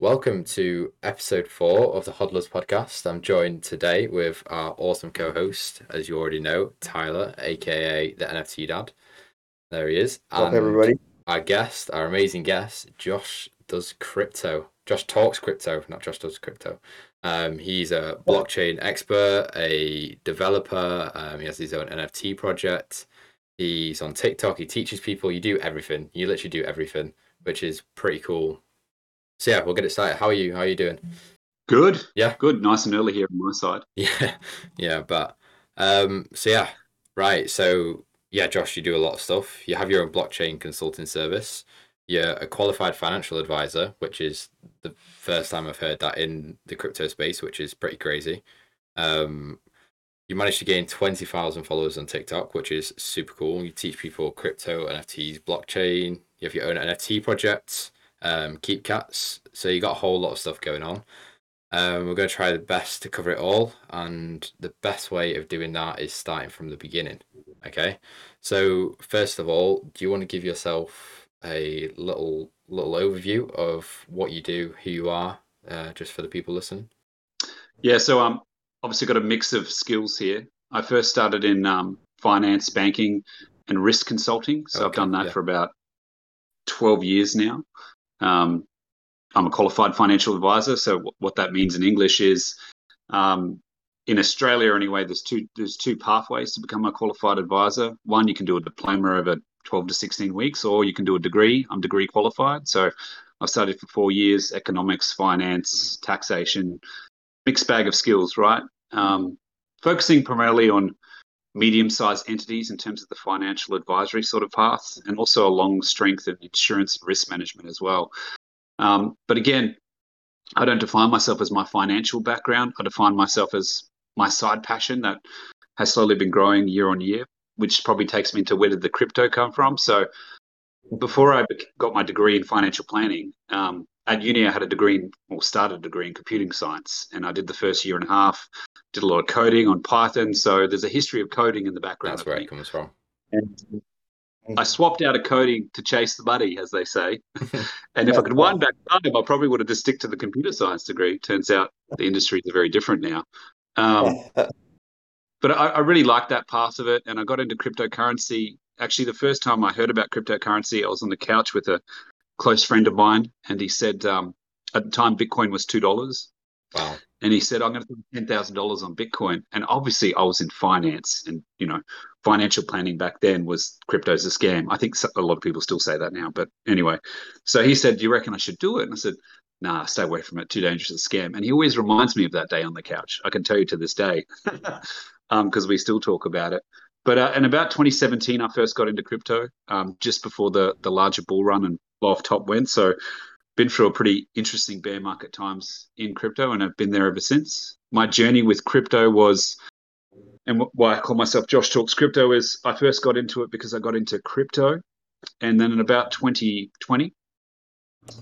Welcome to episode four of the Hodlers podcast. I'm joined today with our awesome co host, as you already know, Tyler, aka the NFT Dad. There he is. What's up, everybody? Our guest, our amazing guest, Josh does crypto. Josh talks crypto, not Josh does crypto. Um, he's a blockchain expert, a developer. Um, he has his own NFT project. He's on TikTok. He teaches people. You do everything. You literally do everything, which is pretty cool. So yeah, we'll get it started. How are you? How are you doing? Good. Yeah. Good. Nice and early here on my side. Yeah. Yeah. But um, so yeah, right. So yeah, Josh, you do a lot of stuff. You have your own blockchain consulting service. You're a qualified financial advisor, which is the first time I've heard that in the crypto space, which is pretty crazy. Um, you managed to gain 20,000 followers on TikTok, which is super cool. You teach people crypto, NFTs, blockchain. You have your own NFT projects um, Keep Cats. So you got a whole lot of stuff going on. Um, we're going to try the best to cover it all, and the best way of doing that is starting from the beginning. Okay, so first of all, do you want to give yourself a little little overview of what you do, who you are, uh, just for the people listening? Yeah, so um, obviously got a mix of skills here. I first started in um, finance, banking, and risk consulting. So okay, I've done that yeah. for about twelve years now. Um, I'm a qualified financial advisor. So w- what that means in English is, um, in Australia anyway, there's two there's two pathways to become a qualified advisor. One, you can do a diploma over 12 to 16 weeks, or you can do a degree. I'm degree qualified, so I've studied for four years: economics, finance, taxation, mixed bag of skills. Right, um, focusing primarily on medium-sized entities in terms of the financial advisory sort of path, and also a long strength of insurance and risk management as well. Um, but again, I don't define myself as my financial background. I define myself as my side passion that has slowly been growing year on year, which probably takes me into where did the crypto come from. So before I got my degree in financial planning, um, at uni I had a degree in, or started a degree in computing science, and I did the first year and a half did a lot of coding on Python. So there's a history of coding in the background. That's where me. it comes from. And I swapped out of coding to chase the money, as they say. and if I could wind back time, I probably would have just stick to the computer science degree. Turns out the industries are very different now. Um, but I, I really liked that part of it, and I got into cryptocurrency. Actually, the first time I heard about cryptocurrency, I was on the couch with a close friend of mine, and he said um, at the time Bitcoin was two dollars. Wow and he said, "I'm going to put ten thousand dollars on Bitcoin." And obviously, I was in finance, and you know, financial planning back then was crypto's a scam. I think a lot of people still say that now, but anyway. So he said, "Do you reckon I should do it?" And I said, "Nah, stay away from it. Too dangerous a scam." And he always reminds me of that day on the couch. I can tell you to this day, because um, we still talk about it. But uh, in about 2017, I first got into crypto, um, just before the the larger bull run and off top went. So been through a pretty interesting bear market times in crypto and I've been there ever since. My journey with crypto was, and why I call myself Josh Talks Crypto is I first got into it because I got into crypto. And then in about 2020,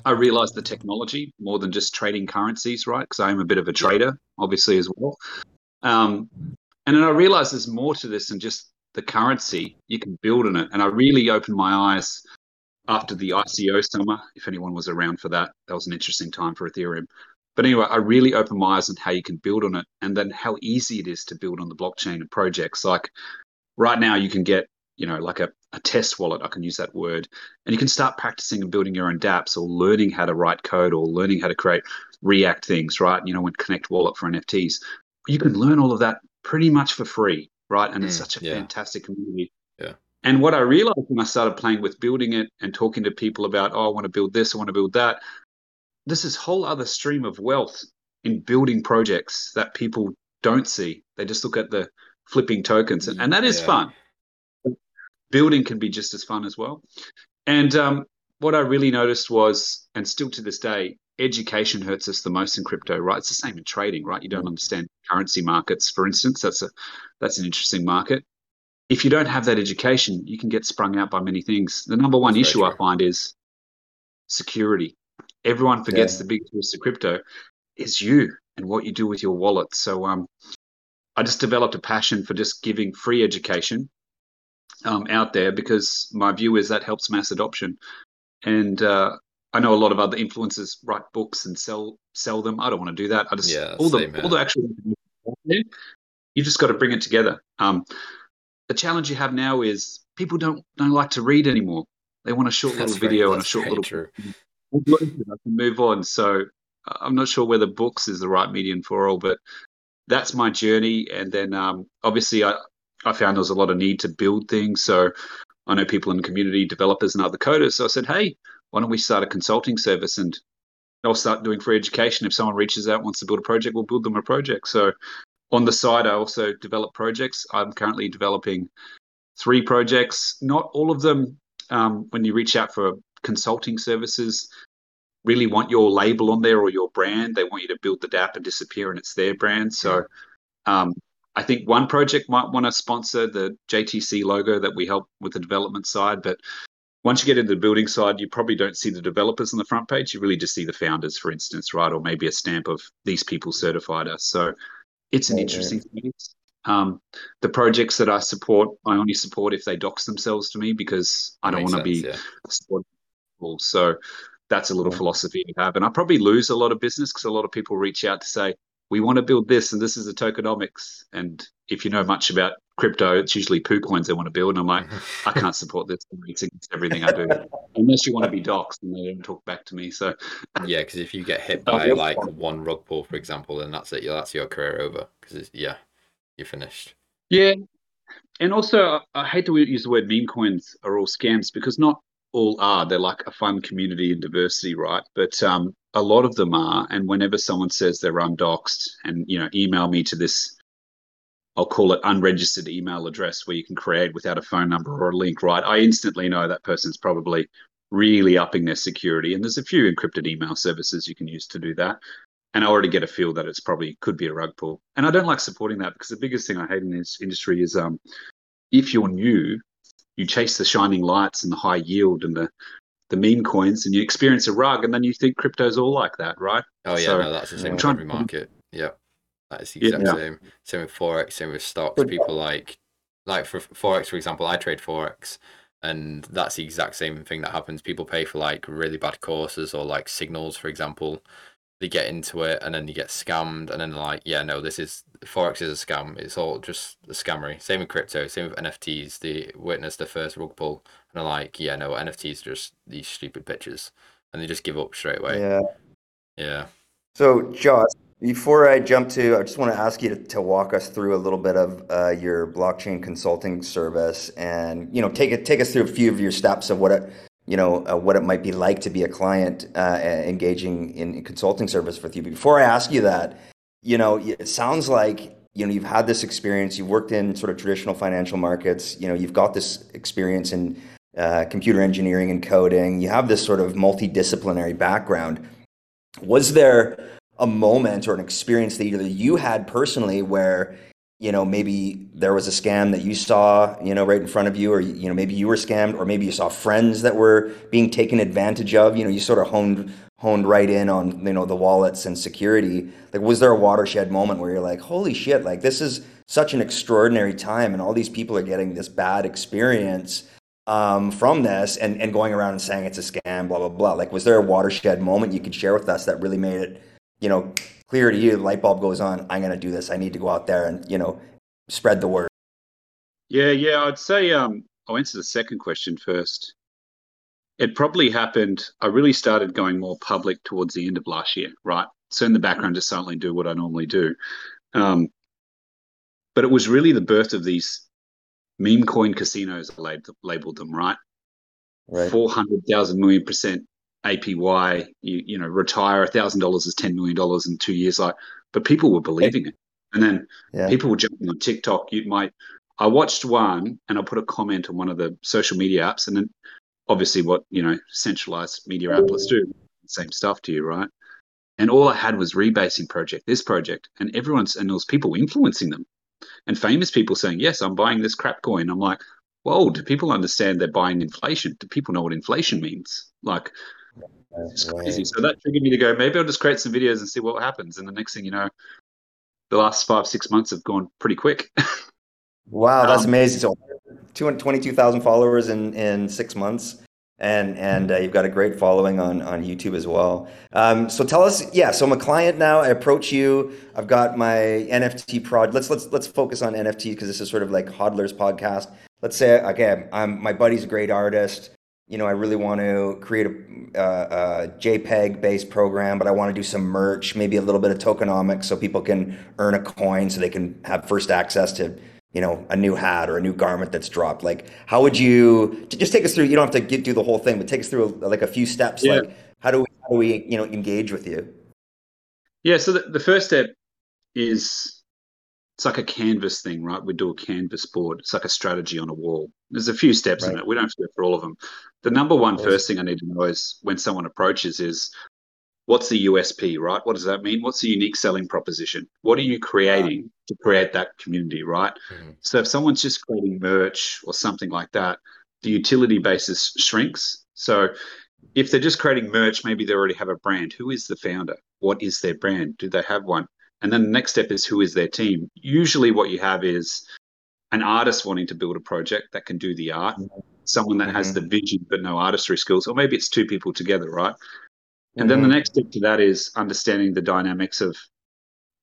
I realized the technology more than just trading currencies, right? Because I am a bit of a trader, obviously, as well. Um, and then I realized there's more to this than just the currency. You can build on it. And I really opened my eyes after the ICO summer, if anyone was around for that, that was an interesting time for Ethereum. But anyway, I really opened my eyes on how you can build on it and then how easy it is to build on the blockchain and projects. Like right now, you can get, you know, like a, a test wallet, I can use that word, and you can start practicing and building your own dApps or learning how to write code or learning how to create React things, right? You know, when Connect Wallet for NFTs. You can learn all of that pretty much for free, right? And mm, it's such a yeah. fantastic community. And what I realized when I started playing with building it and talking to people about, oh, I want to build this, I want to build that, this is whole other stream of wealth in building projects that people don't see. They just look at the flipping tokens, and, and that is yeah. fun. Building can be just as fun as well. And um, what I really noticed was, and still to this day, education hurts us the most in crypto, right? It's the same in trading, right? You don't understand currency markets, for instance. That's a that's an interesting market if you don't have that education, you can get sprung out by many things. The number one That's issue I find is security. Everyone forgets yeah. the biggest risk of crypto is you and what you do with your wallet. So um, I just developed a passion for just giving free education um, out there because my view is that helps mass adoption. And uh, I know a lot of other influencers write books and sell sell them. I don't want to do that. I just Yeah, all the all the actual you just got to bring it together. Um, the challenge you have now is people don't don't like to read anymore. They want a short little That's very- video and a short little true. I can move on. So uh, I'm not sure whether books is the right medium for all, but that's my journey. And then um, obviously I, I found there was a lot of need to build things. So I know people in the community, developers and other coders. So I said, hey, why don't we start a consulting service and I'll start doing free education. If someone reaches out, wants to build a project, we'll build them a project. So on the side, I also develop projects. I'm currently developing three projects. Not all of them, um, when you reach out for consulting services, really want your label on there or your brand. They want you to build the DApp and disappear, and it's their brand. So um, I think one project might want to sponsor the JTC logo that we help with the development side, but once you get into the building side, you probably don't see the developers on the front page. You really just see the founders, for instance, right? Or maybe a stamp of these people certified us. So it's an interesting thing. Um, the projects that I support, I only support if they dox themselves to me because I don't want to be yeah. supporting people. So that's a little Yeah. philosophy to have. And I probably lose a lot of business because a lot of people reach out to say, we want to build this and this is the tokenomics. And if you know much about crypto, it's usually poo coins they want to build. And I'm like, I can't support this. It's against everything I do. Unless you want to be doxxed and they don't talk back to me. So Yeah, because if you get hit Oh, by like one rug pull, for example, then that's it. That's your career over. Because yeah, you're finished. Yeah, and also I I hate to use the word meme coins are all scams because not all are. They're like a fun community and diversity, right? But um, a lot of them are. And whenever someone says they're undoxed, and you know, email me to this, I'll call it unregistered email address where you can create without a phone number or a link, right? I instantly know that person's probably really upping their security. And there's a few encrypted email services you can use to do that and I already get a feel that it's probably could be a rug pull. And I don't like supporting that because the biggest thing I hate in this industry is um, if you're new, you chase the shining lights and the high yield and the the meme coins, and you experience a rug, and then you think crypto's all like that, right? Oh yeah, So, no, that's the same I'm with every market. Yeah, that is the exact Yeah. same. Same with forex. Same with stocks. Good. People like, like for forex, for example, I trade forex, and that's the exact same thing that happens. People pay for like really bad courses or like signals, for example. They get into it and then you get scammed, and then they're like, yeah, no, this is forex is a scam. It's all just a scammery. Same with crypto. Same with NFTs. They witnessed the first rug pull, and they're like, yeah, no, NFTs are just these stupid pictures, and they just give up straight away. Yeah. yeah. So, Josh, before I jump to, I just want to ask you to, to walk us through a little bit of uh, your blockchain consulting service, and you know, take it take us through a few of your steps of what it, you know, uh, what it might be like to be a client uh, engaging in consulting service with you. But before I ask you that, you know, it sounds like you know you've had this experience. You've worked in sort of traditional financial markets. You know, you've got this experience in uh, computer engineering and coding. You have this sort of multidisciplinary background. Was there a moment or an experience that either you had personally where you know maybe there was a scam that you saw you know right in front of you or you know maybe you were scammed or maybe you saw friends that were being taken advantage of you know you sort of honed honed right in on you know the wallets and security like was there a watershed moment where you're like holy shit like this is such an extraordinary time and all these people are getting this bad experience um, from this and, and going around and saying it's a scam blah blah blah like was there a watershed moment you could share with us that really made it you know, clear to you, the light bulb goes on, I'm going to do this. I need to go out there and, you know, spread the word. Yeah, yeah. I'd say um, I'll answer the second question first. It probably happened. I really started going more public towards the end of last year, right? So in the background, just silently do what I normally do. Um, but it was really the birth of these meme coin casinos. I lab- labeled them right. Right. Four hundred thousand million percent APY. You you know, retire a thousand dollars is ten million dollars in two years. Like, but people were believing it, and then Yeah. people were jumping on TikTok. You might. I watched one, and I put a comment on one of the social media apps, and then obviously what you know centralized media outlets do, same stuff to you, right? And all I had was rebasing project, this project, and everyone's and there was people influencing them, and famous people saying, "Yes, I'm buying this crap coin." I'm like, "Whoa! Do people understand they're buying inflation? Do people know what inflation means?" Like, it's crazy. So that triggered me to go, maybe I'll just create some videos and see what happens. And the next thing you know, the last five six months have gone pretty quick. Wow, that's Um, amazing. So 222,000 followers in, in six months. And and uh, you've got a great following on on YouTube as well. Um, so tell us, yeah. So I'm a client now. I approach you. I've got my NFT prod. Let's let's let's focus on NFT because this is sort of like Hodler's podcast. Let's say okay, I'm my buddy's a great artist. You know, I really want to create a, uh, a JPEG based program, but I want to do some merch, maybe a little bit of tokenomics, so people can earn a coin, so they can have first access to you know a new hat or a new garment that's dropped like how would you just take us through you don't have to get, do the whole thing but take us through like a few steps yeah. like how do we how do we you know engage with you yeah so the, the first step is it's like a canvas thing right we do a canvas board it's like a strategy on a wall there's a few steps right. in it we don't have to go through all of them the number one first thing i need to know is when someone approaches is what's the USP, right? What does that mean? What's the unique selling proposition? What are you creating to create that community, right? Mm-hmm. So if someone's just creating merch or something like that, the utility basis shrinks. So if they're just creating merch, maybe they already have a brand. Who is the founder? What is their brand? Do they have one? And then the next step is who is their team? Usually what you have is an artist wanting to build a project that can do the art, mm-hmm. someone that mm-hmm. has the vision but no artistry skills, or maybe it's two people together, right? And mm-hmm. then the mm-hmm. next step to that is understanding the dynamics of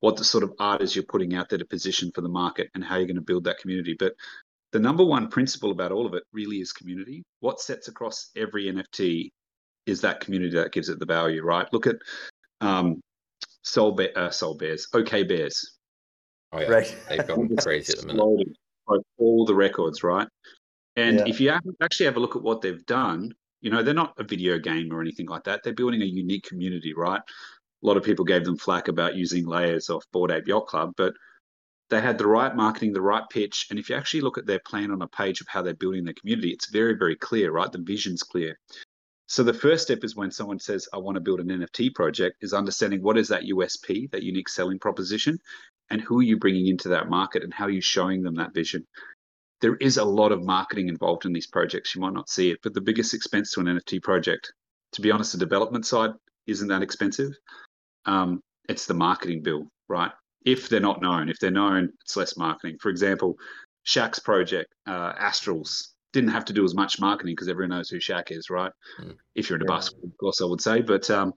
what the sort of art is you're putting out there to position for the market and how you're going to build that community. But the number one principle about all of it really is community. What sets across every NFT is that community that gives it the value, right? Look at um, Soul, Bear, uh, Soul Bears, OK Bears. Oh, yeah. Right. They've gone crazy at the minute. All the records, right? And yeah. if you actually have a look at what they've done, you know, they're not a video game or anything like that. They're building a unique community, right? A lot of people gave them flack about using layers off Bored Ape Yacht Club, but they had the right marketing, the right pitch. And if you actually look at their plan on a page of how they're building their community, it's very, very clear, right? The vision's clear. So the first step is when someone says, I want to build an NFT project, is understanding what is that USP, that unique selling proposition, and who are you bringing into that market and how are you showing them that vision there is a lot of marketing involved in these projects. You might not see it, but the biggest expense to an NFT project, to be honest, the development side isn't that expensive. Um, it's the marketing bill, right? If they're not known, if they're known, it's less marketing. For example, Shaq's project, uh, Astrals, didn't have to do as much marketing because everyone knows who Shaq is, right? Mm. If you're into yeah. basketball, of course, I would say. But um,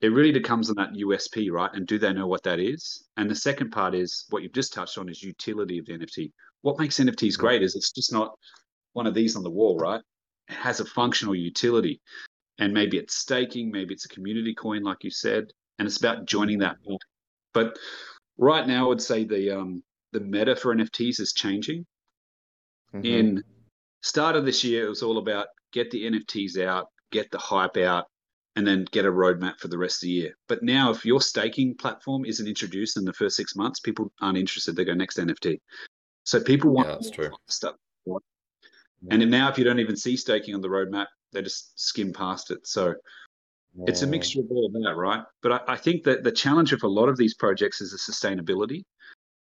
it really comes on that USP, right? And do they know what that is? And the second part is what you've just touched on is utility of the NFT. What makes NFTs great is it's just not one of these on the wall, right? It has a functional utility. And maybe it's staking, maybe it's a community coin, like you said, and it's about joining that. But right now, I would say the um, the meta for NFTs is changing. Mm-hmm. In start of this year, it was all about get the NFTs out, get the hype out, and then get a roadmap for the rest of the year. But now, if your staking platform isn't introduced in the first six months, people aren't interested. They go next NFT. So people want yeah, that's true. stuff. And now, if you don't even see staking on the roadmap, they just skim past it. So yeah. it's a mixture of all of that, right? But I, I, think that the challenge of a lot of these projects is the sustainability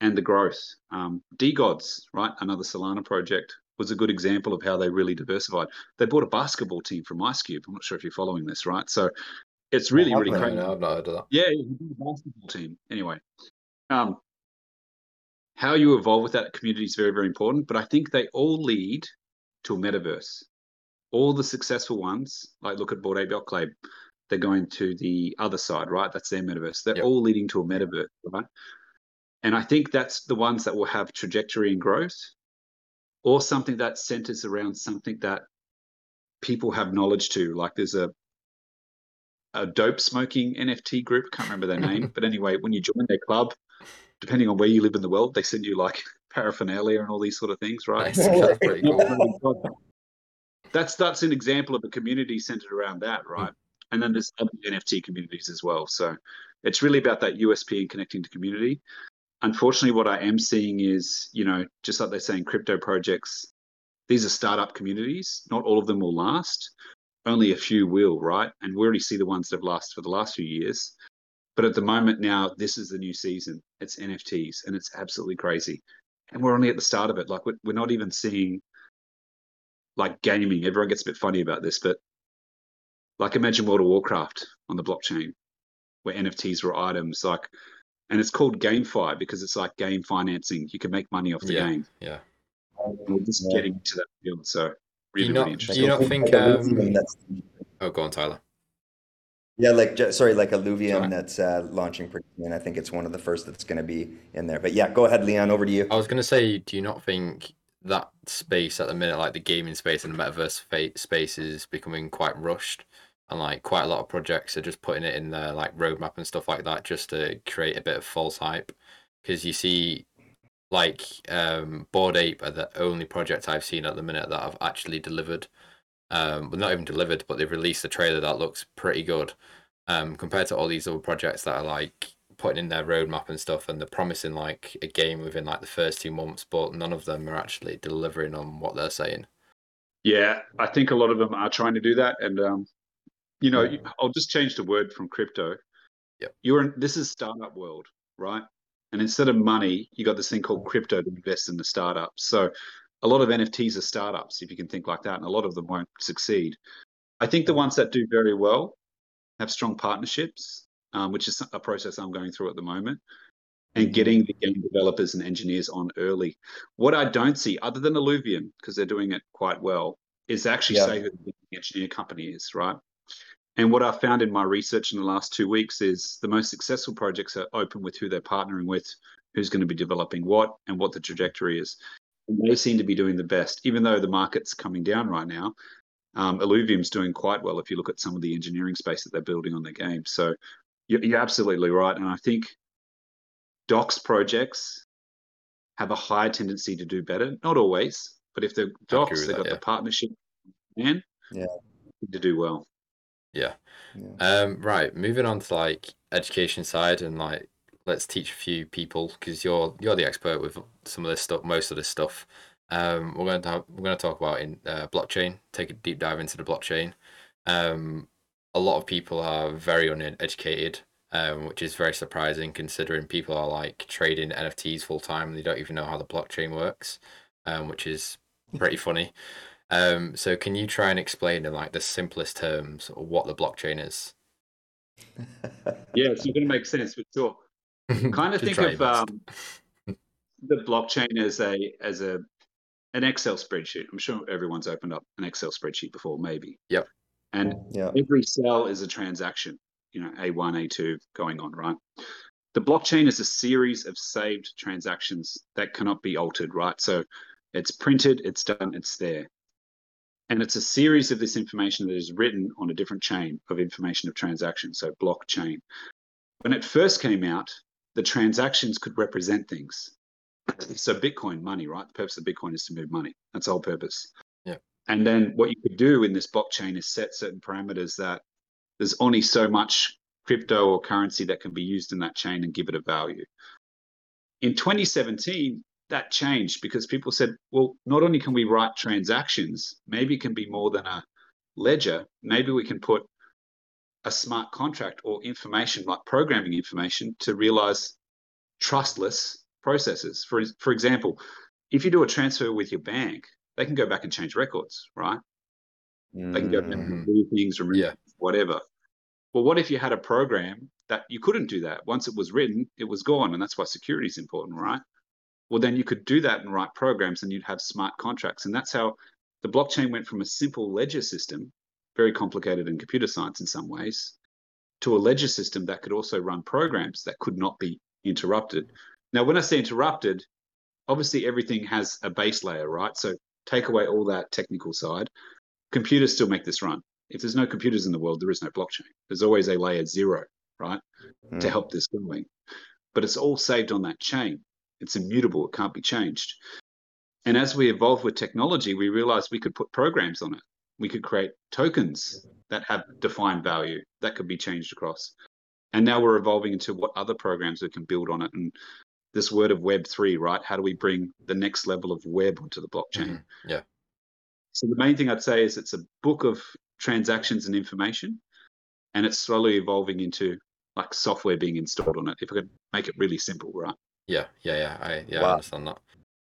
and the growth. Um, DeGods, right? Another Solana project was a good example of how they really diversified. They bought a basketball team from Ice Cube. I'm not sure if you're following this, right? So it's really, really crazy. No, I've not heard of that. Yeah, basketball team. Anyway, um, how you evolve with that community is very, very important. But I think they all lead to a metaverse. All the successful ones, like look at Bored Ape Yacht Club, they're going to the other side, right? That's their metaverse. They're yep. all leading to a metaverse, right? And I think that's the ones that will have trajectory and growth or something that centers around something that people have knowledge to. Like there's a a dope smoking NFT group. Can't remember their name, but anyway, when you join their club, depending on where you live in the world, they send you like paraphernalia and all these sort of things, right? that's. That's that's an example of a community centered around that, right? And then there's other NFT communities as well. So it's really about that USP and connecting to community unfortunately, what I am seeing is, you know, just like they're saying, crypto projects, these are startup communities. Not all of them will last. Only a few will, right? And we already see the ones that have lasted for the last few years. But at the moment now, this is the new season. It's NFTs, and it's absolutely crazy. And we're only at the start of it. Like we're, we're not even seeing like gaming. Everyone gets a bit funny about this, but like imagine World of Warcraft on the blockchain, where NFTs were items. Like and it's called GameFi because it's like game financing. You can make money off the yeah, game. Yeah. we're just yeah. getting to that field. So Really, you not, really do you not Like think? Um, oh, go on, Tyler. yeah, like sorry, like Illuvium Sorry. that's uh, launching pretty soon. I think it's one of the first that's going to be in there. But yeah, go ahead, Leon. Over to you. I was gonna say, do you not think that space at the minute, like the gaming space and the metaverse space, is becoming quite rushed, and like quite a lot of projects are just putting it in their like roadmap and stuff like that just to create a bit of false hype, because you see, like, um, Bored Ape are the only project I've seen at the minute that have actually delivered. Um, well, not even delivered, but they've released a trailer that looks pretty good. Um, compared to all these other projects that are like putting in their roadmap and stuff, and they're promising like a game within like the first two months, but none of them are actually delivering on what they're saying. Yeah, I think a lot of them are trying to do that, and um, you know, you- I'll just change the word from crypto. Yep. You're in, this is startup world, right? And instead of money, you got this thing called crypto to invest in the startups. So a lot of NFTs are startups, if you can think like that, and a lot of them won't succeed. I think the ones that do very well have strong partnerships, um, which is a process I'm going through at the moment, and Mhm. getting the game developers and engineers on early. What I don't see, other than Illuvium, because they're doing it quite well, is actually Yeah. say who the engineer company is, right? And what I found in my research in the last two weeks is the most successful projects are open with who they're partnering with, who's going to be developing what, and what the trajectory is. And they seem to be doing the best, even though the market's coming down right now. Um, Illuvium's doing quite well if you look at some of the engineering space that they're building on their game. So you're, you're absolutely right. And I think dox projects have a higher tendency to do better. Not always, but if they're dox, they've got yeah. the partnership and Yeah. to do well. Yeah. Yeah. Um, right. Moving on to like education side and like let's teach a few people because you're you're the expert with some of this stuff, most of this stuff. Um, we're going to have, we're going to talk about in uh, blockchain. Take a deep dive into the blockchain. Um, a lot of people are very uneducated, um, which is very surprising considering people are like trading NFTs full time and they don't even know how the blockchain works, um, which is pretty funny. Um, so can you try and explain in like the simplest terms what the blockchain is? Yeah, it's not going to make sense, for sure. Kind of think of um, the blockchain as a as a an Excel spreadsheet. I'm sure everyone's opened up an Excel spreadsheet before, maybe. Yep. And Yeah. every cell is a transaction, you know, A1, A2 going on, right? The blockchain is a series of saved transactions that cannot be altered, right? So it's printed, it's done, it's there. And it's a series of this information that is written on a different chain of information of transactions, so blockchain. When it first came out, the transactions could represent things. So Bitcoin money, right? The purpose of Bitcoin is to move money. That's the whole purpose. Yeah. And then what you could do in this blockchain is set certain parameters that there's only so much crypto or currency that can be used in that chain and give it a value. In 2017, that changed because people said, well, not only can we write transactions, maybe it can be more than a ledger. Maybe we can put a smart contract or information like programming information to realize trustless processes. For, for example, if you do a transfer with your bank, they can go back and change records, right? They can go back Mm. and do things, remove Yeah. whatever. Well, what if you had a program that you couldn't do that? Once it was written, it was gone. And that's why security is important, right? Well, then you could do that and write programs and you'd have smart contracts. And that's how the blockchain went from a simple ledger system, very complicated in computer science in some ways, to a ledger system that could also run programs that could not be interrupted. Now, when I say interrupted, obviously everything has a base layer, right? So take away all that technical side. Computers still make this run. If there's no computers in the world, there is no blockchain. There's always a layer zero, right? to Mm. help this going. But it's all saved on that chain. It's immutable, it can't be changed. And as we evolve with technology, we realized we could put programs on it. We could create tokens that have defined value that could be changed across. And now we're evolving into what other programs we can build on it. And this word of Web3, right? How do we bring the next level of web onto the blockchain? Mhm. Yeah. So the main thing I'd say is it's a book of transactions and information, and it's slowly evolving into like software being installed on it. If I could make it really simple, right? Yeah, yeah, yeah. I yeah, I understand that.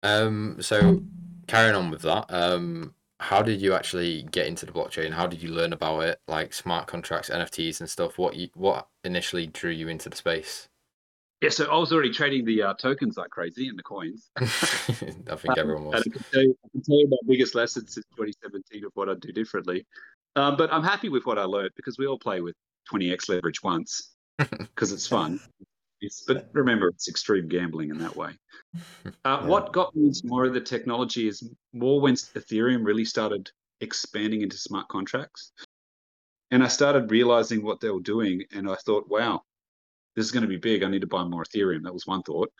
Um, so carrying on with that, um, how did you actually get into the blockchain? How did you learn about it, like smart contracts, NFTs, and stuff? What you what initially drew you into the space? Yeah, so I was already trading the uh, tokens like crazy and the coins. I think everyone And was. I can, tell you, I can tell you my biggest lesson since 2017 of what I'd do differently. Um, but I'm happy with what I learned because we all play with 20x leverage once because it's fun. But remember, it's extreme gambling in that way. Uh, What got me into more of the technology is more when Ethereum really started expanding into smart contracts. And I started realizing what they were doing. And I thought, wow, this is going to be big. I need to buy more Ethereum. That was one thought.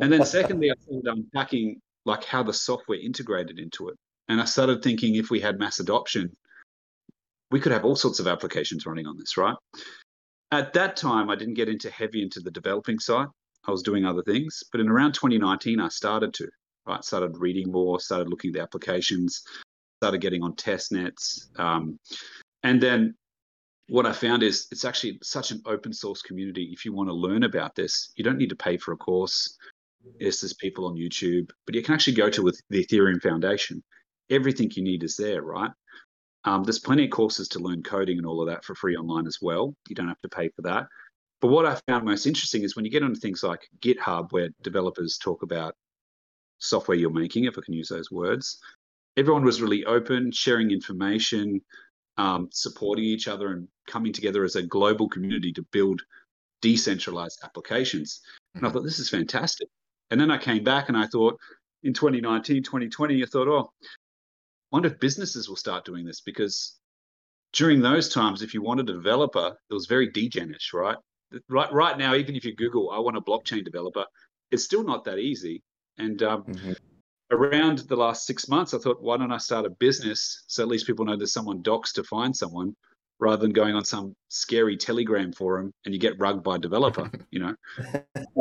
And then secondly, I started unpacking like how the software integrated into it. And I started thinking if we had mass adoption, we could have all sorts of applications running on this, right? At that time, I didn't get into heavy into the developing side. I was doing other things, but in around 2019, I started to. Right, started reading more, started looking at the applications, started getting on test nets, um, and then what I found is it's actually such an open source community. If you want to learn about this, you don't need to pay for a course. Yes, there's people on YouTube, but you can actually go to the Ethereum Foundation. Everything you need is there, right? Um, there's plenty of courses to learn coding and all of that for free online as well. You don't have to pay for that. But what I found most interesting is when you get onto things like GitHub, where developers talk about software you're making, if I can use those words, everyone was really open, sharing information, um, supporting each other, and coming together as a global community to build decentralized applications. And I Mhm. thought, this is fantastic. And then I came back and I thought, in 2019, 2020, I thought, oh, wonder if businesses will start doing this because during those times, if you wanted a developer, it was very degenish, right? Right, right now, even if you Google, I want a blockchain developer, it's still not that easy. And um, Mhm. around the last six months, I thought, why don't I start a business so at least people know there's someone dox to find someone rather than going on some scary Telegram forum and you get rugged by a developer, you know?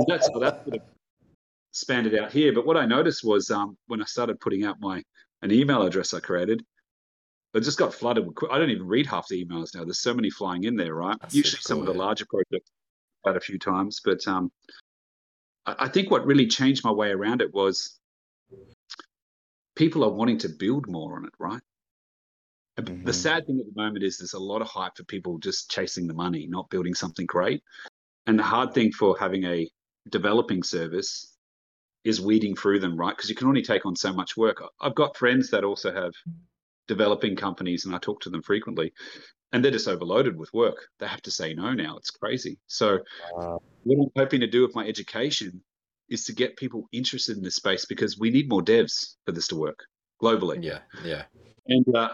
That's that's sort of expanded out here. But what I noticed was um, when I started putting out my an email address I created, I just got flooded with. I don't even read half the emails now. There's so many flying in there, right? That's Usually some of the larger projects I've a few times, but um, I, I think what really changed my way around it was people are wanting to build more on it, right? And The sad thing at the moment is there's a lot of hype for people just chasing the money, not building something great. And the hard thing for having a developing service is weeding through them, right? Because you can only take on so much work. I've got friends that also have developing companies, and I talk to them frequently, and they're just overloaded with work. They have to say no now. It's crazy. So, Wow. what I'm hoping to do with my education is to get people interested in this space because we need more devs for this to work globally. Yeah, yeah. And uh,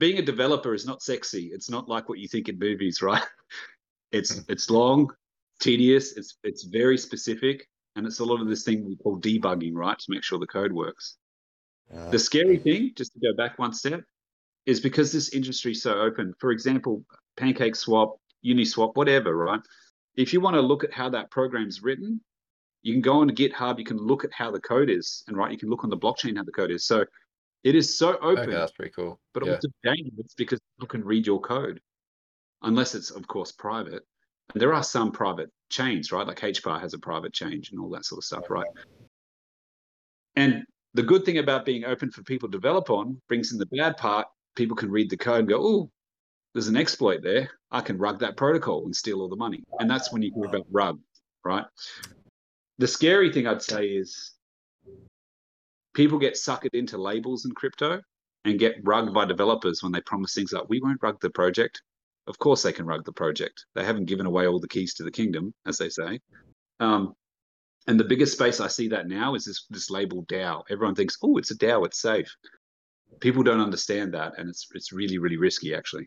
being a developer is not sexy. It's not like what you think in movies, right? It's it's long, tedious. It's it's very specific, and it's a lot of this thing we call debugging, right, to make sure the code works. Uh, The scary thing, just to go back one step, is because this industry is so open. For example, PancakeSwap, Uniswap, whatever, right? If you want to look at how that program's written, you can go on to GitHub. You can look at how the code is, and right, you can look on the blockchain how the code is. So it is so open Okay, that's pretty cool. but yeah. also dangerous because people can read your code, unless it's of course private. And there are some private chains, right? Like HBAR has a private chain and all that sort of stuff, right? And the good thing about being open for people to develop on brings in the bad part. People can read the code and go, "Oh, there's an exploit there. I can rug that protocol and steal all the money." And that's when you hear about rug, right? The scary thing I'd say is people get suckered into labels in crypto and get rugged by developers when they promise things like, we won't rug the project. Of course, they can rug the project. They haven't given away all the keys to the kingdom, as they say. Um, and the biggest space I see that now is this, this label DAO. Everyone thinks, oh, it's a DAO, it's safe. People don't understand that, and it's it's really really risky actually,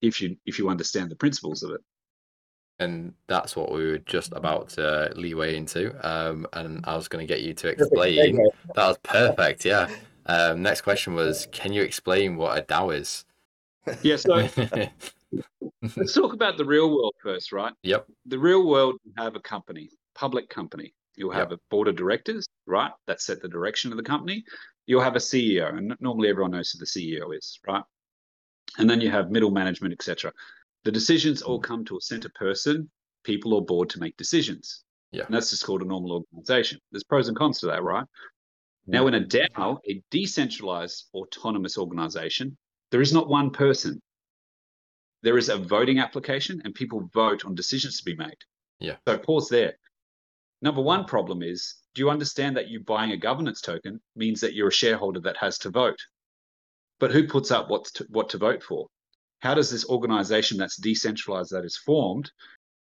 if you if you understand the principles of it. and that's what we were just about to leeway into. Um, and I was going to get you to explain. That was perfect. Yeah. Um, next question was, can you explain what a DAO is? Yeah. So Mm-hmm. let's talk about the real world first, right? yep. the real world you have a company public company. You'll have Yep. a board of directors right that set the direction of the company. You'll have a ceo and normally everyone knows who the ceo is right? And then you have middle management etc the decisions all mm-hmm. come to a center person people or board to make decisions. Yeah. and that's just called a normal organization. There's pros and cons to that right? Now in a DAO a decentralized autonomous organization there is not one person there is a voting application and people vote on decisions to be made Yeah. so pause there. Number one problem is do you understand that you buying a governance token means that you're a shareholder that has to vote? But who puts up what to, what to vote for? How does this organization that's decentralized that is formed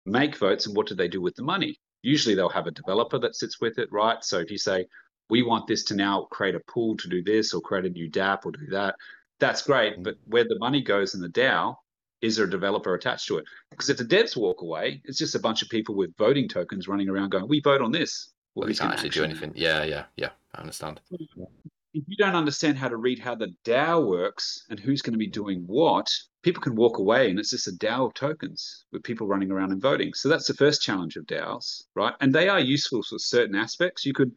make votes and what do they do with the money? Usually they'll have a developer that sits with it, right? So if you say, we want this to now create a pool to do this or create a new dApp or do that, that's great. Mm-hmm. But where the money goes in the DAO, is there a developer attached to it? Because if the devs walk away, it's just a bunch of people with voting tokens running around going, we vote on this. Well, you can't actually do anything. Yeah, yeah, yeah. I understand. If you don't understand how to read how the DAO works and who's going to be doing what, people can walk away and it's just a DAO of tokens with people running around and voting. So that's the first challenge of DAOs, right? And they are useful for certain aspects. You could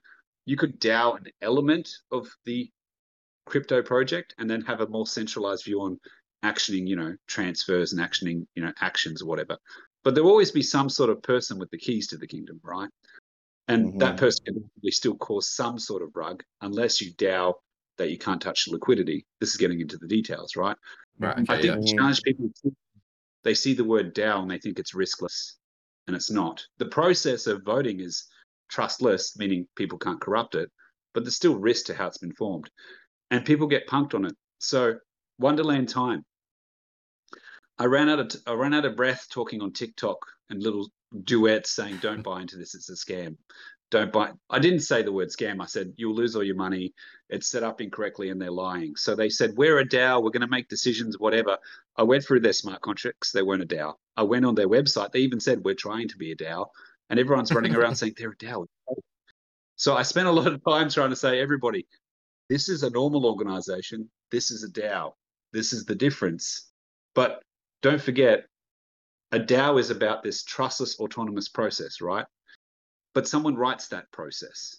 you could DAO an element of the crypto project and then have a more centralized view on actioning, you know, transfers and actioning, you know, actions or whatever. But there will always be some sort of person with the keys to the kingdom, right? And mm-hmm. that person can still cause some sort of rug unless you DAO that you can't touch the liquidity. This is getting into the details, right? Right. Okay, I think yeah. challenge people. They see the word DAO and they think it's riskless, and it's not. The process of voting is trustless, meaning people can't corrupt it, but there's still risk to how it's been formed, and people get punked on it. So Wonderland time. I ran out of t- I ran out of breath talking on TikTok and little duets saying, "Don't buy into this; it's a scam." don't buy. I didn't say the word scam. I said you'll lose all your money. It's set up incorrectly and they're lying. So they said we're a DAO. We're going to make decisions, whatever. I went through their smart contracts. They weren't a DAO. I went on their website. They even said we're trying to be a DAO, and everyone's running around saying they're a DAO. So I spent a lot of time trying to say everybody, this is a normal organization. This is a DAO. This is the difference. But don't forget, a DAO is about this trustless autonomous process, right? but someone writes that process.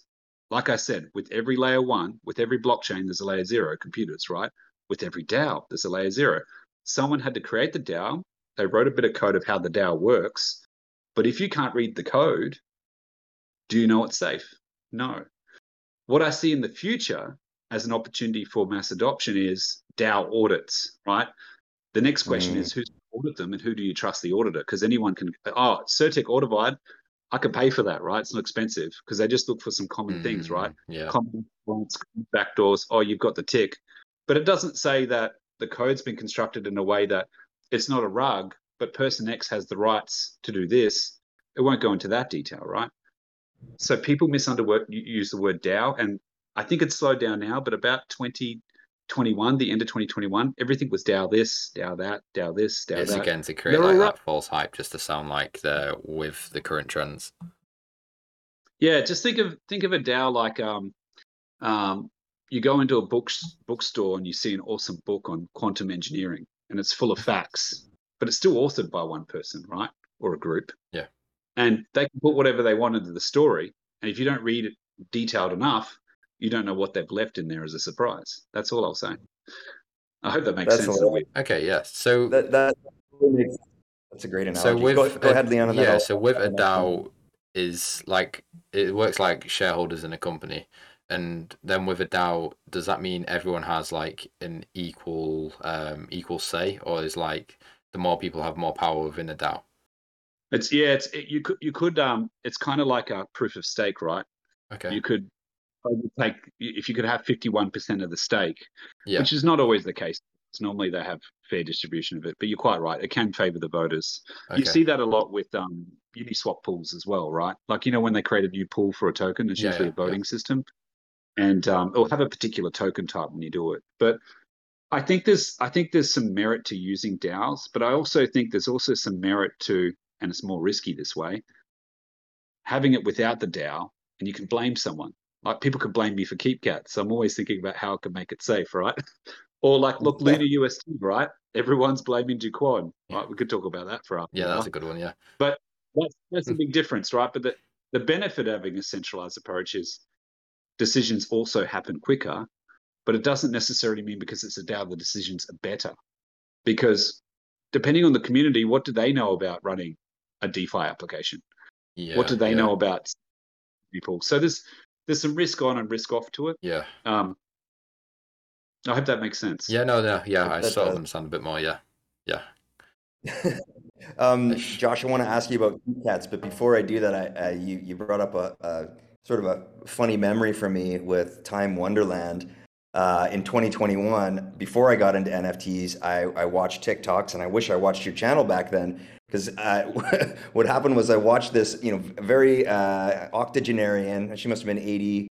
Like I said, with every layer one, with every blockchain, there's a layer zero computers, right? With every DAO, there's a layer zero. Someone had to create the DAO. They wrote a bit of code of how the DAO works. But if you can't read the code, do you know it's safe? No. What I see in the future as an opportunity for mass adoption is DAO audits, right? The next question mm. is who's audited them and who do you trust the auditor? Because anyone can, oh, CertiK Audited, I can pay for that, right? It's not expensive because they just look for some common mm, things, right? Yeah. Common backdoors. Oh, you've got the tick, but it doesn't say that the code's been constructed in a way that it's not a rug, but person X has the rights to do this. It won't go into that detail, right? So people misunderstand use the word DAO, and I think it's slowed down now. But about 20, 21, the end of 2021, everything was DAO this, DAO that, DAO this, DAO it's that. again to create like that false hype just to sound like they're with the current trends. Yeah, just think of think of a DAO like um, um, you go into a book bookstore and you see an awesome book on quantum engineering and it's full of facts, but it's still authored by one person, right? Or a group. Yeah. And they can put whatever they want into the story. And if you don't read it detailed enough, you don't know what they've left in there as a surprise. That's all I'll say. I hope that makes That's sense. Okay, yeah. So that, that that's a great analogy. So with go, go ahead, Leon. Yeah. So with a DAO is like it works like shareholders in a company, and then with a DAO, does that mean everyone has like an equal um equal say, or is like the more people have more power within a DAO? It's yeah. It's it, you could you could um. It's kind of like a proof of stake, right? Okay. You could take if you could have 51% of the stake, yeah. which is not always the case. It's normally they have fair distribution of it, but you're quite right. It can favor the voters. Okay. You see that a lot with um, Uniswap pools as well, right? Like you know when they create a new pool for a token, it's yeah, usually yeah, a voting system, and um, it'll have a particular token type when you do it. But I think there's I think there's some merit to using DAOs, but I also think there's also some merit to, and it's more risky this way, having it without the DAO, and you can blame someone like people can blame me for KeepCat, so I'm always thinking about how I can make it safe, right? or like, look, Luna UST, right? Everyone's blaming Do Kwon, right? We could talk about that for a Yeah, that's a good one. Yeah, but that's that's a hmm. big difference, right? But the the benefit of having a centralized approach is decisions also happen quicker, but it doesn't necessarily mean because it's a DAO the decisions are better. Because depending on the community, what do they know about running a DeFi application? Yeah, what do they yeah. know about people? So there's there's some risk on and risk off to it. Yeah. Um, I hope that makes sense. Yeah, no, no, yeah, I sort of understand a bit more. Yeah, yeah. Um, Josh, I want to ask you about cats, but before I do that, I, uh, you you brought up a, a, sort of a funny memory for me with Time Wonderland. Uh, in 2021, before I got into NFTs, I, I watched TikToks, and I wish I watched your channel back then because uh, what happened was I watched this, you know, very uh, octogenarian. She must have been 80,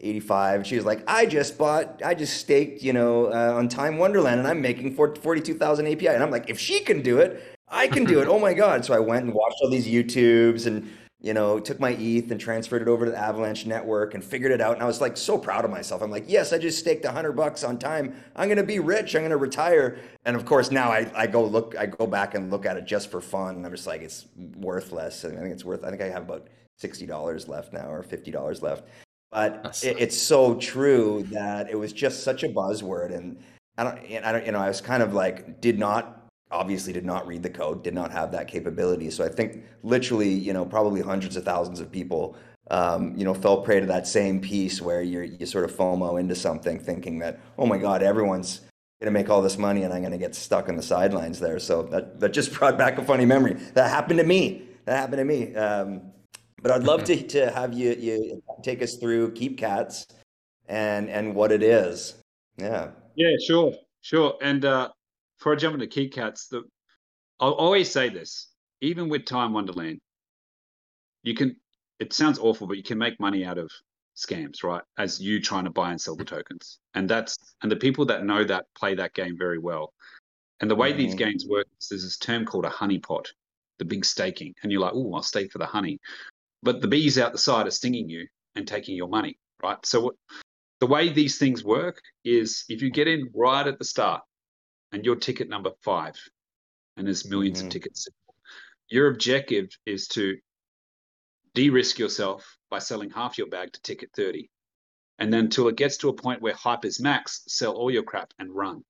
85. She was like, I just bought, I just staked, you know, uh, on Time Wonderland and I'm making 42,000 API. And I'm like, if she can do it, I can do it. oh my God. So I went and watched all these YouTubes and, you know, took my ETH and transferred it over to the Avalanche network and figured it out. And I was like so proud of myself. I'm like, yes, I just staked a hundred bucks on time. I'm going to be rich. I'm going to retire. And of course, now I, I go look, I go back and look at it just for fun. And I'm just like, it's worthless. I think it's worth, I think I have about $60 left now or $50 left. But it, it's so true that it was just such a buzzword, and I don't, I don't, you know, I was kind of like, did not, obviously, did not read the code, did not have that capability. So I think literally, you know, probably hundreds of thousands of people, um, you know, fell prey to that same piece where you you sort of FOMO into something, thinking that, oh my God, everyone's going to make all this money, and I'm going to get stuck on the sidelines there. So that that just brought back a funny memory. That happened to me. That happened to me. Um, but I'd love to, to have you, you take us through Keep Cats and and what it is. Yeah. Yeah, sure, sure. And uh, before I jump into Keep Cats, the I'll always say this: even with Time Wonderland, you can. It sounds awful, but you can make money out of scams, right? As you trying to buy and sell the tokens, and that's and the people that know that play that game very well. And the way mm-hmm. these games work is there's this term called a honeypot, the big staking, and you're like, oh, I'll stake for the honey but the bees out the side are stinging you and taking your money, right? So what, the way these things work is if you get in right at the start and you're ticket number five, and there's 1000000s mm-hmm. of tickets, your objective is to de-risk yourself by selling half your bag to ticket 30. And then until it gets to a point where hype is max, sell all your crap and run.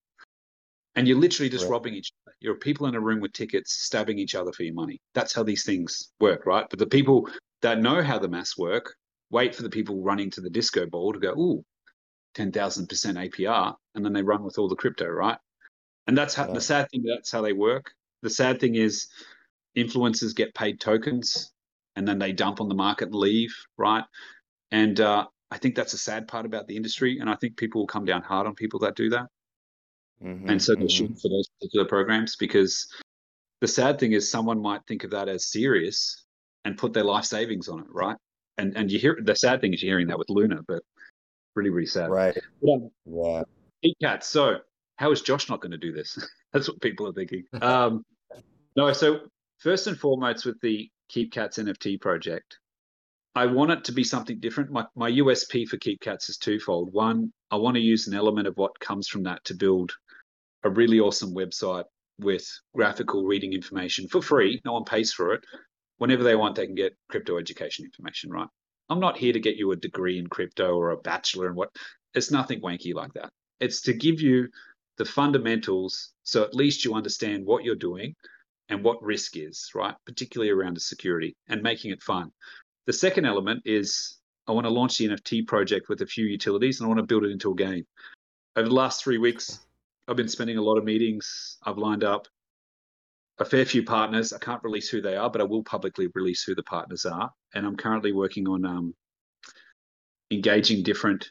And you're literally just right. robbing each other. You're people in a room with tickets stabbing each other for your money. That's how these things work, right? But the people that know how the maths work wait for the people running to the disco ball to go, ooh, 10,000% APR. And then they run with all the crypto, right? And that's how the sad thing, that's how they work. The sad thing is influencers get paid tokens and then they dump on the market and leave, right? And uh, I think that's a sad part about the industry. And I think people will come down hard on people that do that. Mm-hmm, and so they mm-hmm. should for those particular programs because the sad thing is someone might think of that as serious and put their life savings on it, right? And and you hear the sad thing is you're hearing that with Luna, but really really sad. Right. Um, yeah. Keep Cats. So how is Josh not going to do this? That's what people are thinking. Um, no. So first and foremost, with the Keep Cats NFT project, I want it to be something different. My my USP for Keep Cats is twofold. One, I want to use an element of what comes from that to build a really awesome website with graphical reading information for free. No one pays for it, whenever they want, they can get crypto education information, right? I'm not here to get you a degree in crypto or a bachelor in what. It's nothing wanky like that. It's to give you the fundamentals so at least you understand what you're doing and what risk is, right? Particularly around the security and making it fun. The second element is I want to launch the NFT project with a few utilities and I want to build it into a game. Over the last three weeks, I've been spending a lot of meetings. I've lined up a fair few partners. I can't release who they are, but I will publicly release who the partners are. And I'm currently working on um, engaging different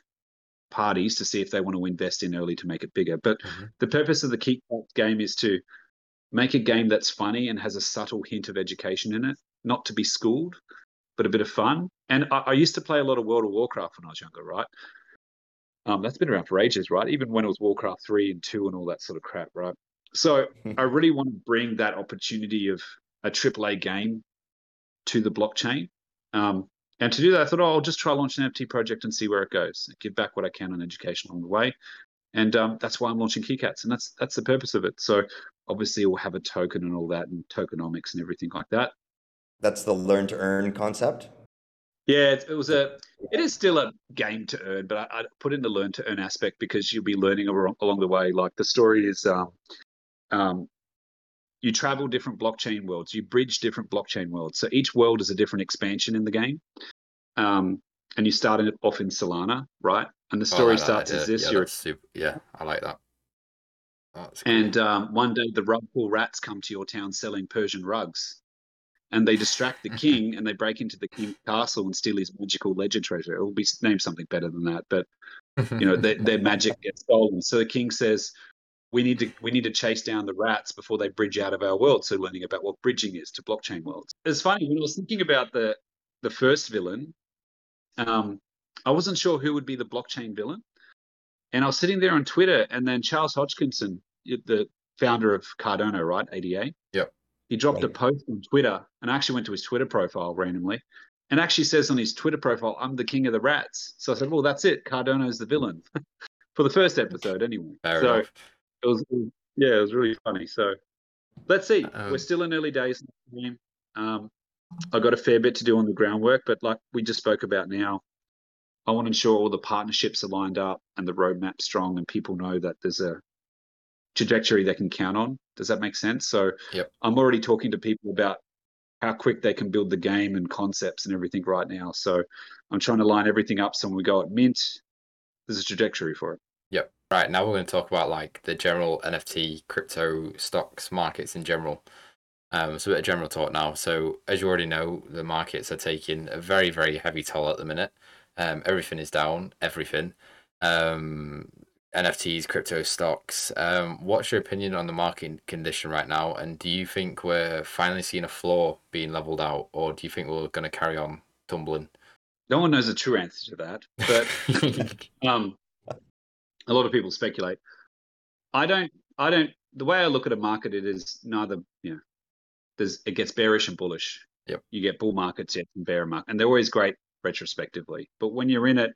parties to see if they want to invest in early to make it bigger. But mm-hmm. the purpose of the Keep game is to make a game that's funny and has a subtle hint of education in it, not to be schooled, but a bit of fun. And I, I used to play a lot of World of Warcraft when I was younger, right? Um, that's been around for ages, right? Even when it was Warcraft 3 and 2 and all that sort of crap, right? So. I really want to bring that opportunity of a AAA game to the blockchain. Um, and to do that, I thought, oh, I'll just try launch an NFT project and see where it goes. Give back what I can on education along the way, and um, that's why I'm launching Keep Cats, and that's that's the purpose of it. So obviously, we'll have a token and all that, and tokenomics and everything like that. That's the learn to earn concept. Yeah, it, it was a. It is still a game to earn, but I, I, put in the learn to earn aspect because you'll be learning along the way. Like the story is, um, um, you travel different blockchain worlds, you bridge different blockchain worlds. So each world is a different expansion in the game. Um, and you start off in Solana, right? And the story oh, like starts as this. Yeah, you're super, yeah, I like that. That's And um, one day the rug pull rats come to your town selling Persian rugs. And they distract the king and they break into the king's castle and steal his magical ledger treasure. It will be named something better than that, but you know, their, their magic gets stolen. So the king says, we need to we need to chase down the rats before they bridge out of our world. So learning about what bridging is to blockchain worlds. It's funny when I was thinking about the the first villain, um, I wasn't sure who would be the blockchain villain. And I was sitting there on Twitter, and then Charles Hoskinson, the founder of Cardano, right, ADA. Yep. He dropped a post on Twitter, and I actually went to his Twitter profile randomly, and actually says on his Twitter profile, "I'm the king of the rats." So I said, "Well, that's it. Cardano's the villain." For the first episode, anyway. Fair so enough. It was, yeah, it was really funny. So let's see. Um, We're still in early days in the game. Um, I got a fair bit to do on the groundwork, but like we just spoke about now, I want to ensure all the partnerships are lined up and the roadmap strong, and people know that there's a trajectory they can count on. Does that make sense? So Yep. I'm already talking to people about how quick they can build the game and concepts and everything right now. So I'm trying to line everything up so when we go at mint, there's a trajectory for it. Yep. Right. Now we're going to talk about like the general NFT, crypto, stocks, markets in general. Um, so a bit of general talk now. So as you already know, the markets are taking a very, very heavy toll at the minute. Um, everything is down. Everything. Um, NFTs, crypto, stocks. Um, what's your opinion on the market condition right now? And do you think we're finally seeing a floor being leveled out, or do you think we're going to carry on tumbling? No one knows the true answer to that, but um, a lot of people speculate. I don't. I don't. The way I look at a market, it is neither. You know, there's it gets bearish and bullish. Yep. You get bull markets, you get bear market, and they're always great retrospectively. But when you're in it,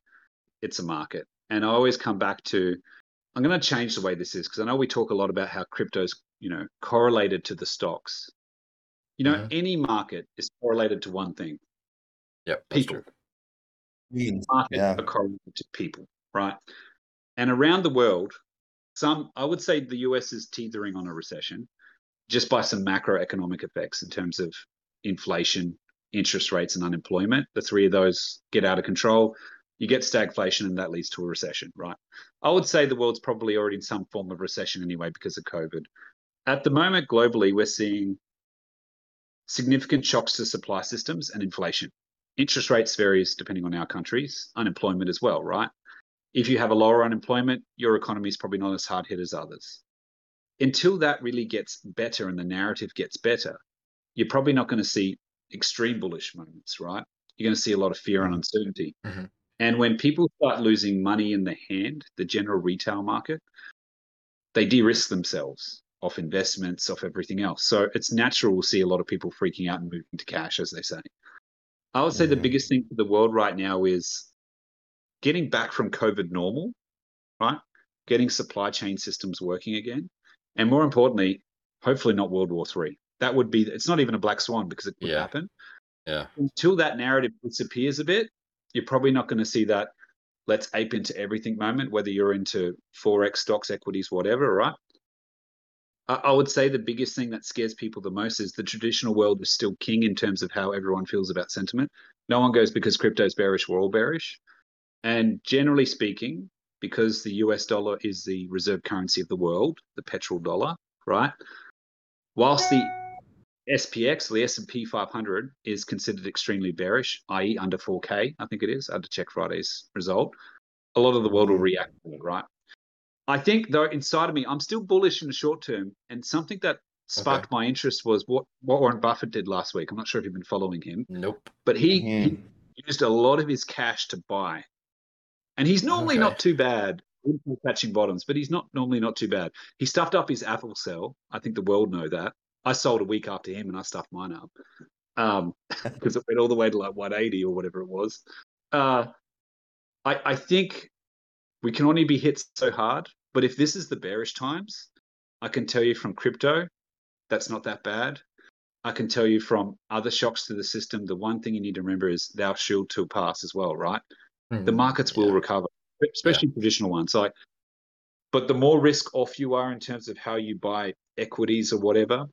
it's a market. And I always come back to. I'm going to change the way this is because I know we talk a lot about how crypto's, you know, correlated to the stocks. You know, Mhm. any market is correlated to one thing: yep. People markets Yeah. are correlated to people, right? And around the world, some I would say the US is teetering on a recession just by some macroeconomic effects in terms of inflation, interest rates, and unemployment. The three of those get out of control. You get stagflation, and that leads to a recession, right? I would say the world's probably already in some form of recession anyway because of COVID. At the moment, globally, we're seeing significant shocks to supply systems and inflation interest rates varies depending on our countries unemployment as well right if you have a lower unemployment your economy is probably not as hard hit as others. Until that really gets better and the narrative gets better you're probably not going to see extreme bullish moments right? You're going to see a lot of fear and uncertainty. Mhm. and when people start losing money in the hand the general retail market they de-risk themselves off investments off everything else. So it's natural we'll see a lot of people freaking out and moving to cash as they say. I would say the Mhm. biggest thing for the world right now is getting back from COVID normal, right? Getting supply chain systems working again. And more importantly, hopefully not World War Three. That would be, it's not even a black swan because it could Yeah. happen. Yeah. Until that narrative disappears a bit, you're probably not going to see that let's ape into everything moment, whether you're into Forex, stocks, equities, whatever, right? I I would say the biggest thing that scares people the most is the traditional world is still king in terms of how everyone feels about sentiment. No one goes because crypto's bearish, we're all bearish. And generally speaking, because the US dollar is the reserve currency of the world, the petrol dollar, right? Whilst the SPX, the S&P 500, is considered extremely bearish, i.e. under 4K, I think it is. To check Friday's result. A lot of the world will react to it, right? I think, though, inside of me, I'm still bullish in the short term. And something that sparked my interest was what, what Warren Buffett did last week. I'm not sure if you've been following him, Nope. but he, Mhm. he used a lot of his cash to buy. And he's normally Okay. not too bad catching bottoms, but he's not normally not too bad. He stuffed up his Apple sell. I think the world know that. I sold a week after him and I stuffed mine up. Um, because it went all the way to like 180 or whatever it was. Uh, I, I think we can only be hit so hard. But if this is the bearish times, I can tell you from crypto, that's not that bad. I can tell you from other shocks to the system, the one thing you need to remember is thou shield to pass as well, right? The Mhm. markets will Yeah. recover, especially traditional ones. Like, but the more risk off you are in terms of how you buy equities or whatever,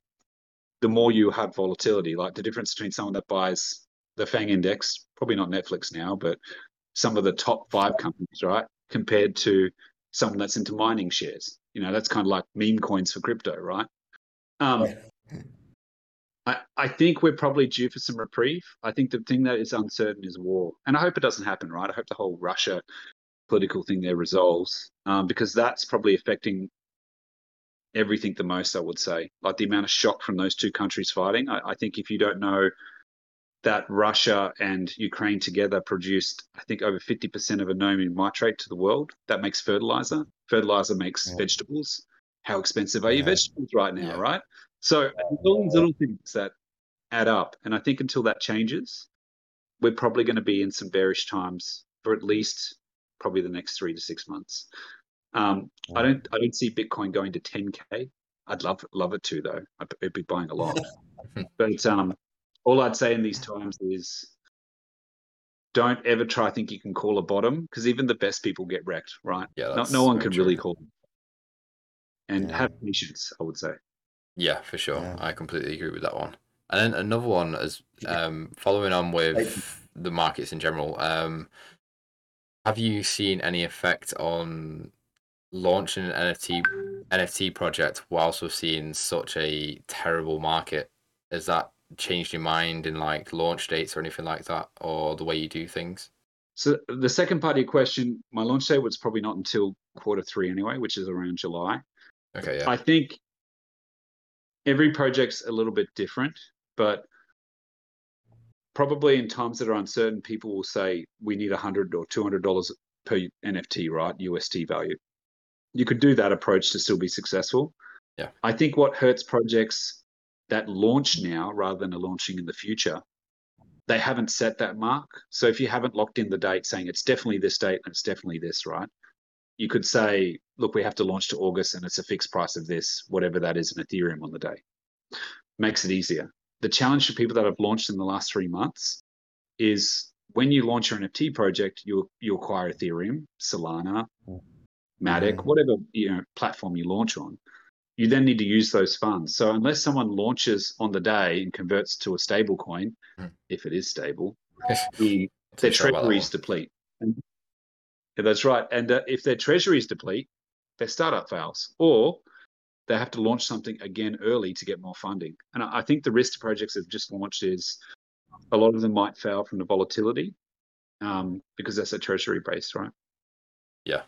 the more you have volatility. Like the difference between someone that buys the FAANG Index, probably not Netflix now, but some of the top five companies, right, compared to someone that's into mining shares. You know, that's kind of like meme coins for crypto, right? Um, I, I think we're probably due for some reprieve. I think the thing that is uncertain is war. And I hope it doesn't happen, right? I hope the whole Russia political thing there resolves um, because that's probably affecting everything the most, I would say. Like the amount of shock from those two countries fighting. I, I think if you don't know that Russia and Ukraine together produced, I think, over 50% of ammonium nitrate to the world, that makes fertilizer. Fertilizer makes yeah. vegetables. How expensive are yeah. your vegetables right now, yeah. right? So all these little things that add up. And I think until that changes, we're probably going to be in some bearish times for at least probably the next three to six months. Um, I don't I don't see Bitcoin going to 10k. I'd love love it to though. I'd be buying a lot. but um, all I'd say in these times is don't ever try think you can call a bottom because even the best people get wrecked, right? Yeah, no, no one can true. really call them. And yeah. have patience, I would say. Yeah, for sure. Yeah. I completely agree with that one. And then another one is um, following on with the markets in general. Um, have you seen any effect on launching an NFT NFT project whilst we're seeing such a terrible market? Has that changed your mind in like launch dates or anything like that, or the way you do things? So the second part of your question, my launch date was probably not until quarter three anyway, which is around July. Okay, yeah. I think every project's a little bit different, but probably in times that are uncertain, people will say we need a hundred or two hundred dollars per NFT, right? UST value. You could do that approach to still be successful. Yeah. I think what hurts projects that launch now rather than are launching in the future, they haven't set that mark. So if you haven't locked in the date saying it's definitely this date and it's definitely this, right? You could say, look, we have to launch to August and it's a fixed price of this, whatever that is in Ethereum on the day. Makes it easier. The challenge for people that have launched in the last three months is when you launch your NFT project, you you acquire Ethereum, Solana, Matic, mm-hmm. whatever you know platform you launch on you then need to use those funds. So unless someone launches on the day and converts to a stable coin, mm. if it is stable, the, their treasuries deplete. And, yeah, that's right. And uh, if their treasuries deplete, their startup fails, or they have to launch something again early to get more funding. And I, I think the risk to projects that have just launched is a lot of them might fail from the volatility um, because that's a treasury based, right? Yeah,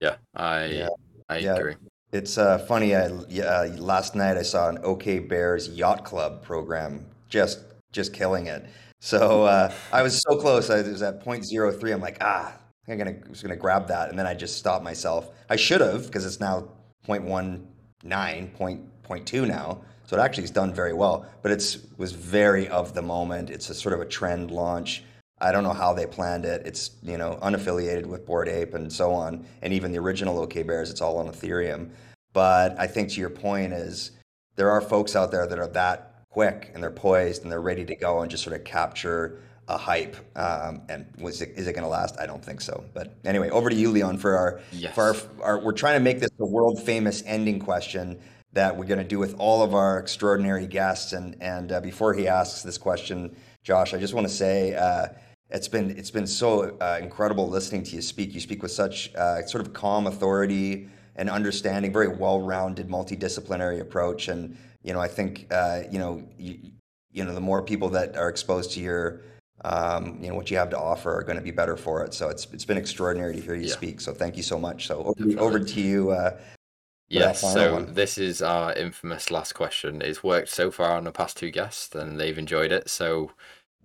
yeah, I yeah. I yeah. agree. It's uh, funny. I, uh, last night I saw an Okay Bears Yacht Club program, just just killing it. So uh, I was so close. I was at 0.03. I'm like, ah, I'm gonna was gonna grab that, and then I just stopped myself. I should have because it's now 0.19, point, 0.2 now. So it actually has done very well, but it's was very of the moment. It's a sort of a trend launch. I don't know how they planned it. It's you know unaffiliated with Bored Ape and so on, and even the original Okay Bears. It's all on Ethereum. But I think to your point is there are folks out there that are that quick and they're poised and they're ready to go and just sort of capture a hype. Um, and was it, is it going to last? I don't think so. But anyway, over to you, Leon, for our yes. for our, our we're trying to make this a world famous ending question that we're going to do with all of our extraordinary guests. And and uh, before he asks this question, Josh, I just want to say. Uh, it's been it's been so uh, incredible listening to you speak. You speak with such uh, sort of calm authority and understanding, very well-rounded, multidisciplinary approach. And you know, I think uh, you know you, you, know the more people that are exposed to your um, you know what you have to offer are going to be better for it. So it's it's been extraordinary to hear you yeah. speak. So thank you so much. So over, over to you. Uh, Yes, so one. this is our infamous last question. It's worked so far on the past two guests and they've enjoyed it. So,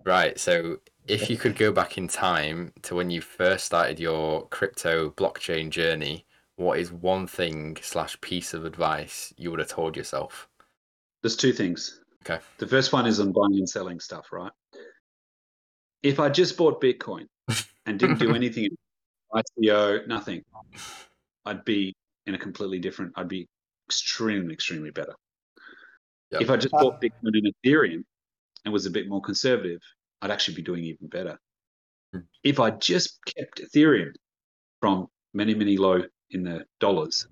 right, so if you could go back in time to when you first started your crypto blockchain journey, what is one thing slash piece of advice you would have told yourself? There's two things. Okay. The first one is on buying and selling stuff, right? If I just bought Bitcoin and didn't do anything, ICO, nothing, I'd be in a completely different. I'd be extremely, extremely better. Yep. If I just bought Bitcoin and Ethereum and was a bit more conservative, I'd actually be doing even better. Hmm. If I just kept Ethereum from many, many low in the dollars,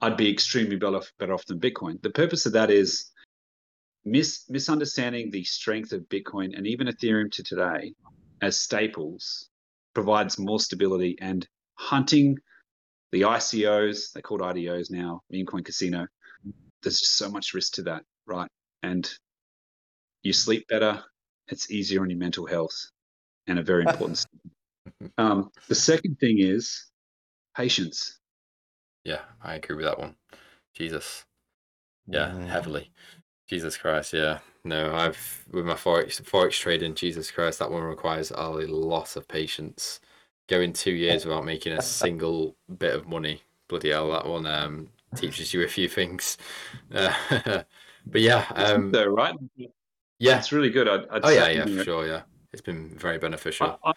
I'd be extremely better off, better off than Bitcoin. The purpose of that is mis- misunderstanding the strength of Bitcoin and even Ethereum to today as staples provides more stability and hunting the ICOs, they're called IDOs now, meme coin casino. There's just so much risk to that, right? And you sleep better, it's easier on your mental health, and a very important. um, the second thing is patience. Yeah, I agree with that one. Jesus. Yeah, Mhm. heavily. Jesus Christ, yeah. No, I've with my forex forex trading, Jesus Christ, that one requires a lot of patience. Going two years without making a single bit of money. Bloody hell, that one um teaches you a few things. Uh, but yeah, um so, right? yeah. It's really good. I'd, I'd Oh yeah, say, yeah, for sure, yeah. It's been very beneficial. I,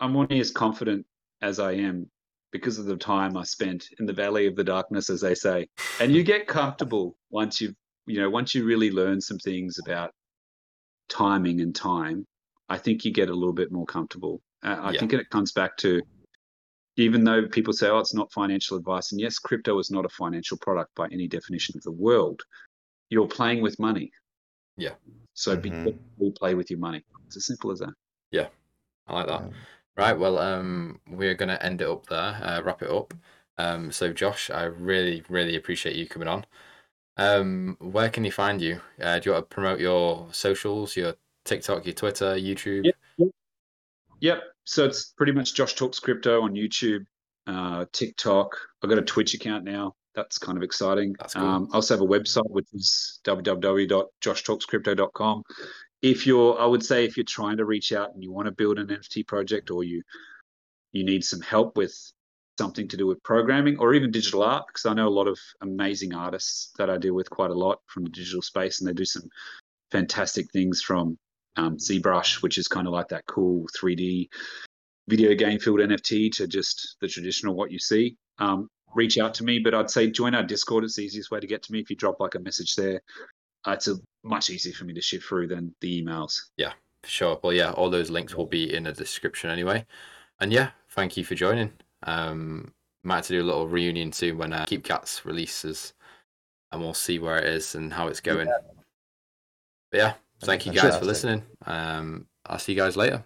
I'm only as confident as I am because of the time I spent in the valley of the darkness, as they say. And you get comfortable once you've, you know, once you really learn some things about timing and time. I think you get a little bit more comfortable. Uh, I Yeah. think it comes back to, even though people say, "Oh, it's not financial advice," and yes, crypto is not a financial product by any definition of the world. You're playing with money. Yeah. So be Mhm. careful play with your money. It's as simple as that. Yeah. I like that. Yeah. Right, well, um, we're going to end it up there, uh, wrap it up. Um, so, Josh, I really, really appreciate you coming on. Um, where can you find you? Uh, do you want to promote your socials, your TikTok, your Twitter, YouTube? Yep. Yep. So it's pretty much Josh Talks Crypto on YouTube, uh, TikTok. I've got a Twitch account now. That's kind of exciting. That's cool. Um, I also have a website, which is www.joshtalkscrypto.com. If you're, I would say, if you're trying to reach out and you want to build an NFT project, or you you need some help with something to do with programming or even digital art, because I know a lot of amazing artists that I deal with quite a lot from the digital space, and they do some fantastic things from um, ZBrush, which is kind of like that cool 3D video game field NFT, to just the traditional what you see. Um, reach out to me, but I'd say join our Discord. It's the easiest way to get to me. If you drop like a message there, uh, it's a, much easier for me to shift through than the emails. For sure. Well, yeah, all those links will be in the description anyway. And yeah, thank you for joining. Um, might have to do a little reunion soon when uh, Keep Cats releases, and we'll see where it is and how it's going. But yeah, thank you guys for listening. Um, I'll see you guys later.